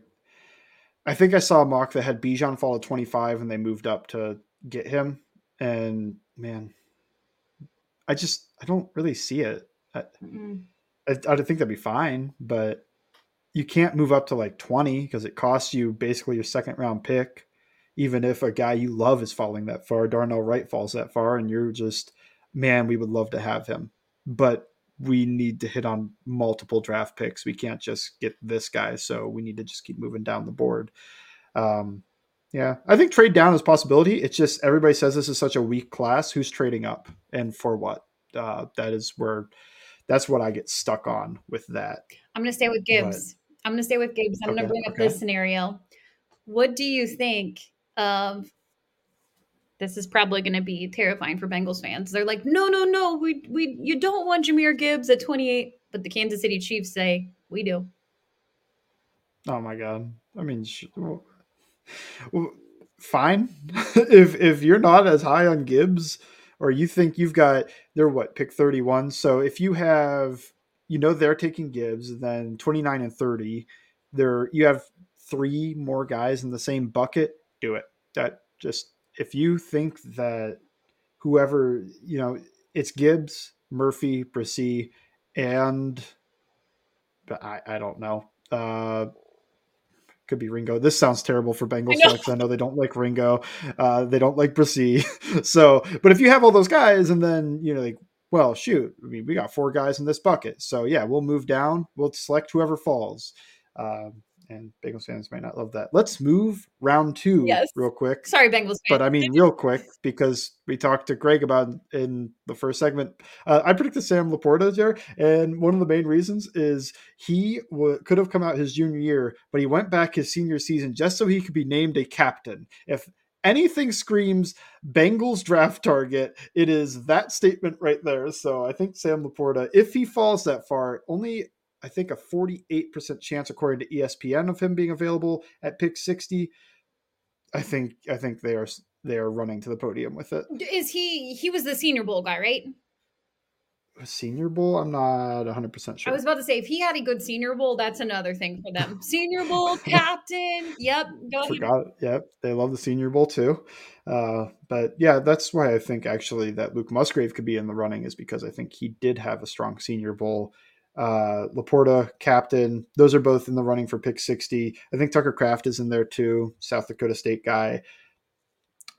Speaker 4: I think I saw a mock that had Bijan fall at 25 and they moved up to get him. And man, I just, I don't really see it. I, I, I think that'd be fine, but you can't move up to like 20 because it costs you basically your second round pick. Even if a guy you love is falling that far, Darnell Wright falls that far, and you're just, man, we would love to have him. But we need to hit on multiple draft picks. We can't just get this guy. So we need to just keep moving down the board. Um, yeah, I think trade down is possibility. It's just everybody says this is such a weak class. Who's trading up and for what? Uh, that is where that's what I get stuck on with that.
Speaker 2: I'm going to stay with Gibbs. But, I'm going to stay with Gibbs. I'm okay, going to bring up okay. this scenario. What do you think of this is probably going to be terrifying for Bengals fans. They're like, no, no, no, we, we, you don't want Jahmyr Gibbs at 28, but the Kansas City Chiefs say we do.
Speaker 4: Oh my god! I mean, sh- fine. if if you're not as high on Gibbs, or you think you've got they're what pick 31, so if you have, you know, they're taking Gibbs, then 29 and 30, there you have three more guys in the same bucket. Do it. That just if you think that whoever you know it's Gibbs, Murphy, Bresee, and but I, I don't know. Uh, could be Ringo. This sounds terrible for Bengals I fans. I know they don't like Ringo. Uh, they don't like Bresee. so, but if you have all those guys, and then you know, like, well, shoot, I mean, we got four guys in this bucket. So yeah, we'll move down. We'll select whoever falls. Um, and Bengals fans might not love that. Let's move round two yes. real quick.
Speaker 2: Sorry, Bengals fans.
Speaker 4: But I mean, real quick, because we talked to Greg about in the first segment. Uh, I predicted Sam LaPorta there, and one of the main reasons is he w- could have come out his junior year, but he went back his senior season just so he could be named a captain. If anything screams Bengals draft target, it is that statement right there. So I think Sam LaPorta, if he falls that far, only I think a 48% chance according to ESPN of him being available at pick 60. I think I think they are they are running to the podium with it.
Speaker 2: Is he he was the senior bowl guy, right?
Speaker 4: A senior bowl? I'm not 100% sure.
Speaker 2: I was about to say if he had a good senior bowl, that's another thing for them. Senior bowl captain. Yep,
Speaker 4: go Forgot. Yep, they love the senior bowl too. Uh, but yeah, that's why I think actually that Luke Musgrave could be in the running is because I think he did have a strong senior bowl uh, LaPorta, captain. Those are both in the running for pick 60. I think Tucker Kraft is in there too, South Dakota State guy.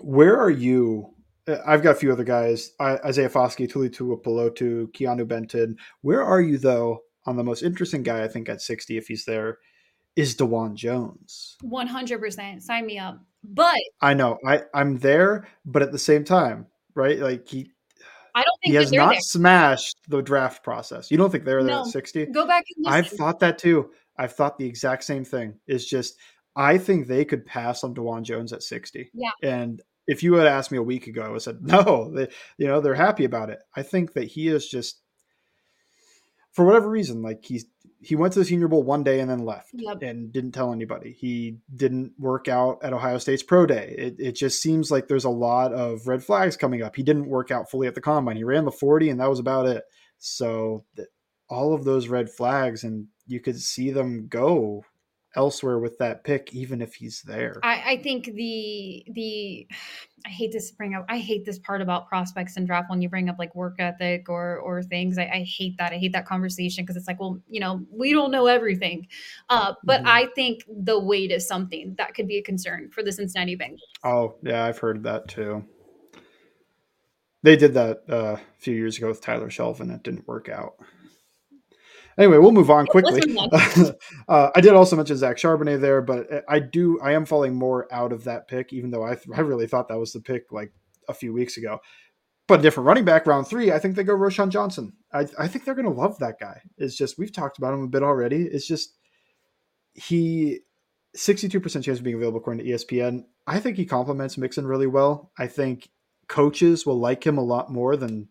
Speaker 4: Where are you? Uh, I've got a few other guys Isaiah Foskey, Tuli Tuipulotu, Keanu Benton. Where are you, though, on the most interesting guy, I think, at 60, if he's there, is Dawand Jones.
Speaker 2: 100%. Sign me up. But
Speaker 4: I know I, I'm there, but at the same time, right? Like he
Speaker 2: I don't think
Speaker 4: he has not there. smashed the draft process. You don't think they're there no. at 60?
Speaker 2: Go back
Speaker 4: I've thought that too. I've thought the exact same thing. Is just I think they could pass on Dawand Jones at 60.
Speaker 2: Yeah.
Speaker 4: And if you had asked me a week ago, I would have said no. They, you know, they're happy about it. I think that he is just for whatever reason, like he's he went to the Senior Bowl one day and then left
Speaker 2: yep.
Speaker 4: and didn't tell anybody. He didn't work out at Ohio State's pro day. It, it just seems like there's a lot of red flags coming up. He didn't work out fully at the combine. He ran the 40 and that was about it. So all of those red flags, and you could see them go elsewhere with that pick, even if he's there.
Speaker 2: I, I think the the I hate this bring up I hate this part about prospects and draft when you bring up like work ethic or or things. I, I hate that. I hate that conversation because it's like, well, you know, we don't know everything. Uh, but mm-hmm. I think the weight is something that could be a concern for the Cincinnati Bengals.
Speaker 4: Oh yeah, I've heard that too. They did that uh, a few years ago with Tyler Shelvin. It didn't work out. Anyway, we'll move on quickly. uh, I did also mention Zach Charbonnet there, but I do I am falling more out of that pick, even though I I really thought that was the pick like a few weeks ago. But different running back, round three, I think they go Roschon Johnson. I, I think they're going to love that guy. It's just we've talked about him a bit already. It's just he 62% chance of being available according to ESPN. I think he complements Mixon really well. I think coaches will like him a lot more than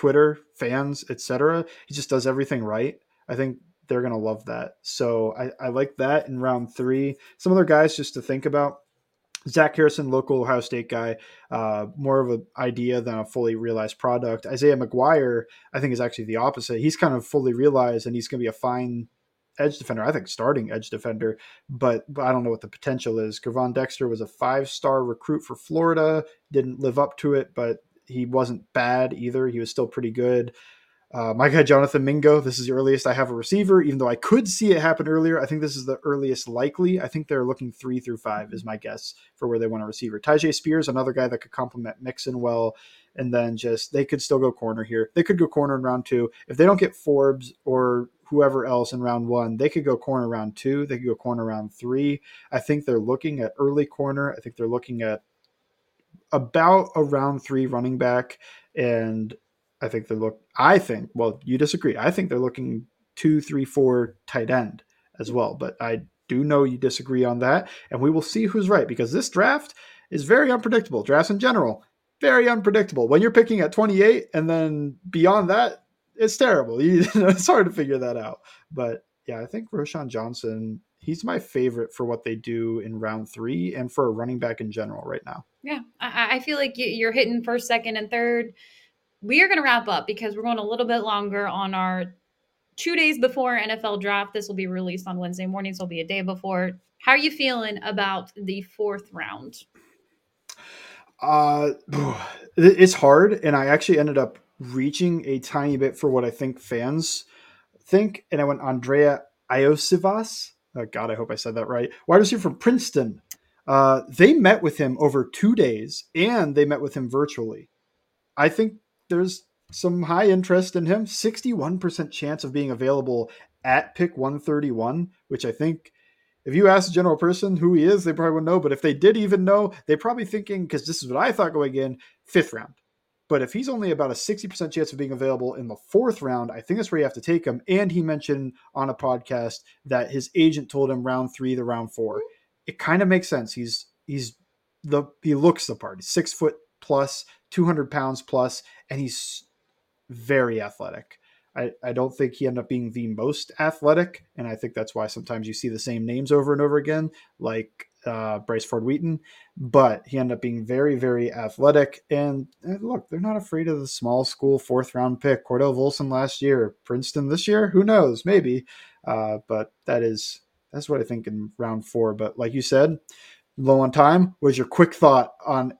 Speaker 4: Twitter, fans, etc. He just does everything right. I think they're gonna love that. So I, I like that in round three. Some other guys just to think about. Zach Harrison, local Ohio State guy, uh, more of an idea than a fully realized product. Isaiah McGuire, I think, is actually the opposite. He's kind of fully realized, and he's going to be a fine edge defender. I think starting edge defender, but, but I don't know what the potential is. Gervon Dexter was a five star recruit for Florida, didn't live up to it, but he wasn't bad either. He was still pretty good. Uh, my guy Jonathan Mingo, this is the earliest I have a receiver, even though I could see it happen earlier. I think this is the earliest likely. I think they're looking three through five, is my guess for where they want a receiver. Tyjae Spears, another guy that could complement Mixon well. And then just they could still go corner here. They could go corner in round two. If they don't get Forbes or whoever else in round one, they could go corner round two. They could go corner round three. I think they're looking at early corner. I think they're looking at about a round three running back. And I think they look. I think. Well, you disagree. I think they're looking two, three, four tight end as well. But I do know you disagree on that, and we will see who's right because this draft is very unpredictable. Drafts in general, very unpredictable. When you're picking at 28, and then beyond that, it's terrible. It's hard to figure that out. But yeah, I think Roschon Johnson. He's my favorite for what they do in round three and for a running back in general right now.
Speaker 2: Yeah, I, I feel like you're hitting first, second, and third we are going to wrap up because we're going a little bit longer on our two days before NFL draft. This will be released on Wednesday morning, so it'll be a day before. How are you feeling about the fourth round?
Speaker 4: Uh, it's hard, and I actually ended up reaching a tiny bit for what I think fans think, and I went Andrei Iosivas. Oh God, I hope I said that right. Wide receiver from Princeton. Uh, they met with him over two days, and they met with him virtually. I think there's some high interest in him. 61% chance of being available at pick 131, which I think if you ask a general person who he is, they probably would know. But if they did even know, they're probably thinking, because this is what I thought going in, fifth round. But if he's only about a 60% chance of being available in the fourth round, I think that's where you have to take him. And he mentioned on a podcast that his agent told him round three to round four. Mm-hmm. It kind of makes sense. He's he's the he looks the part. He's six foot plus, 200 pounds plus, and he's very athletic. I, I don't think he ended up being the most athletic, and I think that's why sometimes you see the same names over and over again, like uh, Bryce Ford Wheaton. But he ended up being very, very athletic. And, and, look, they're not afraid of the small school fourth round pick. Cordell Volson last year, Princeton this year, who knows? Maybe. Uh, but that is that's what I think in round four. But like you said, low on time. Was your quick thought on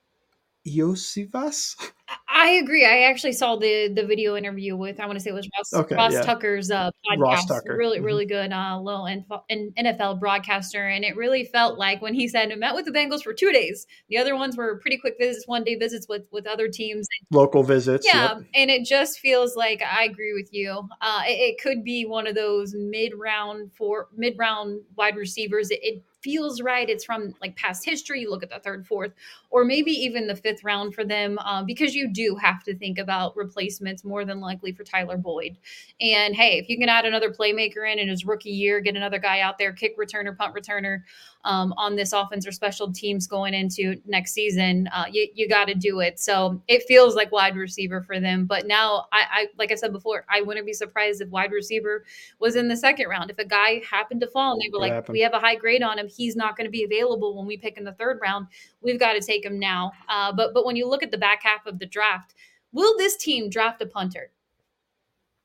Speaker 4: Iosivas?
Speaker 2: I agree. I actually saw the the video interview with I want to say it was Ross, okay, Ross yeah. Tucker's uh, podcast. Ross Tucker. Really, mm-hmm. really good uh, little NFL broadcaster, and it really felt like when he said he met with the Bengals for two days. The other ones were pretty quick visits, one day visits with with other teams,
Speaker 4: local visits.
Speaker 2: Yeah, yep. and it just feels like I agree with you. Uh, it, it, could be one of those mid round for mid round wide receivers. It, it feels right. It's from like past history. You look at the third, fourth, or maybe even the fifth round for them, um, because you do have to think about replacements more than likely for Tyler Boyd. And hey, if you can add another playmaker in in his rookie year, get another guy out there, kick returner, punt returner, um, on this offense or special teams going into next season, uh, you, you got to do it. So it feels like wide receiver for them. But now, I, I like I said before, I wouldn't be surprised if wide receiver was in the second round. If a guy happened to fall and they were like, we have a high grade on him, he's not going to be available when we pick in the third round. We've got to take him now. Uh, but but when you look at the back half of the draft, will this team draft a punter?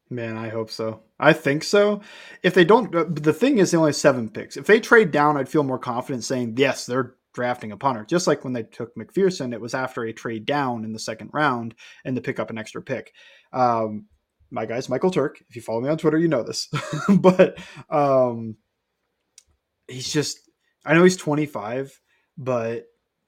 Speaker 4: Man, I hope so. I think so. If they don't, uh, the thing is, they only have seven picks. If they trade down, I'd feel more confident saying, yes, they're drafting a punter. Just like when they took McPherson, it was after a trade down in the second round and to pick up an extra pick. Um, my guy's Michael Turk. If you follow me on Twitter, you know this. but um, he's just, I know he's 25, but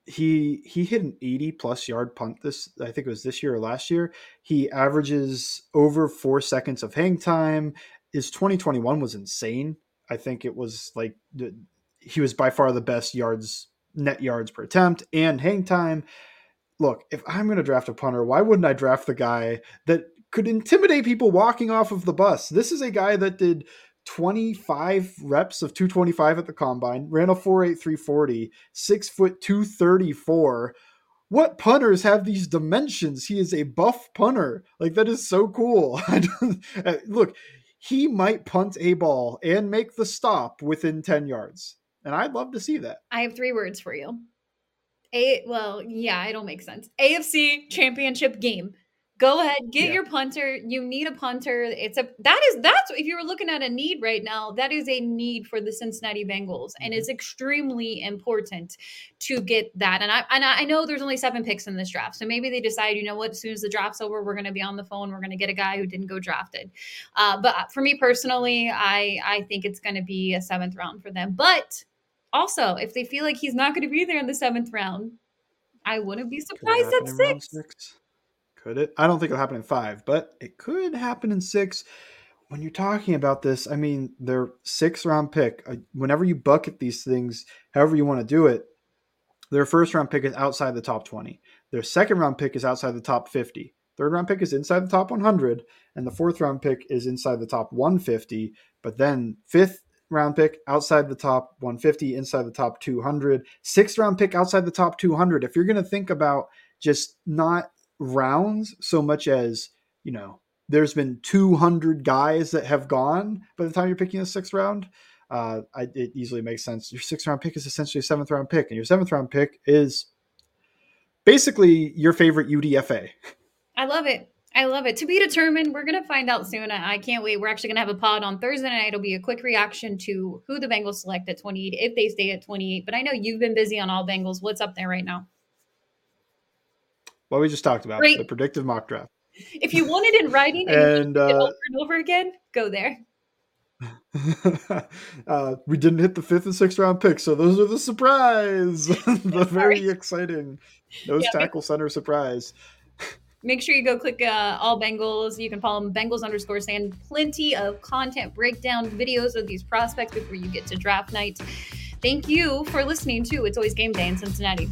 Speaker 4: he he hit an 80 plus yard punt this i think it was this year or last year. He averages over four seconds of hang time. His 2021 was insane. I think it was like he was by far the best yards net yards per attempt and hang time. Look if i'm going to draft a punter why wouldn't i draft the guy that could intimidate people walking off of the bus? This is a guy that did 25 reps of 225 at the combine, ran a 48340, six foot 234. What punters have these dimensions? He is a buff punter. Like that is so cool. Uh, look, he might punt a ball and make the stop within 10 yards. And I'd love to see that.
Speaker 2: I have three words for you. A well, yeah, it don't make sense. AFC championship game. Go ahead, get
Speaker 4: Yeah.
Speaker 2: your punter. You need a punter. It's a that is that's if you were looking at a need right now, that is a need for the Cincinnati Bengals, and
Speaker 4: Mm-hmm.
Speaker 2: it's extremely important to get that. And I and I know there's only seven picks in this draft, so maybe they decide, you know what, as soon as the draft's over, we're going to be on the phone. We're going to get a guy who didn't go drafted. Uh, but for me personally, I I think it's going to be a seventh round for them. But also, if they feel like he's not going to be there in the seventh round, I wouldn't be surprised at six.
Speaker 4: six? Could it? I don't think it'll happen in five, but it could happen in six. When you're talking about this, I mean, their six round pick, whenever you bucket these things, however you want to do it, their first round pick is outside the top 20. Their second round pick is outside the top 50. Third round pick is inside the top 100. And the fourth round pick is inside the top 150. But then fifth round pick outside the top 150, inside the top 200. Sixth round pick outside the top 200. If you're going to think about just not rounds so much as you know there's been 200 guys that have gone by the time you're picking the sixth round uh I, it easily makes sense your sixth round pick is essentially a seventh round pick and your seventh round pick is basically your favorite udfa
Speaker 2: I love it. I love it. To be determined. We're gonna find out soon. I, I can't wait. We're actually gonna have a pod on Thursday night. It'll be a quick reaction to who the Bengals select at 28, if they stay at 28. But I know you've been busy on all Bengals. What's up there right now?
Speaker 4: What we just talked about
Speaker 2: Great.
Speaker 4: the predictive mock draft
Speaker 2: If you want it in writing and,
Speaker 4: and uh,
Speaker 2: over and over again, go there.
Speaker 4: uh, we didn't hit the fifth and sixth round picks, so those are the surprise, the very exciting nose
Speaker 2: Yeah,
Speaker 4: tackle center surprise.
Speaker 2: Make sure you go click uh, all Bengals. You can follow them Bengals underscore Sand. Plenty of content breakdown videos of these prospects before you get to draft night. Thank you for listening to It's Always Game Day in Cincinnati.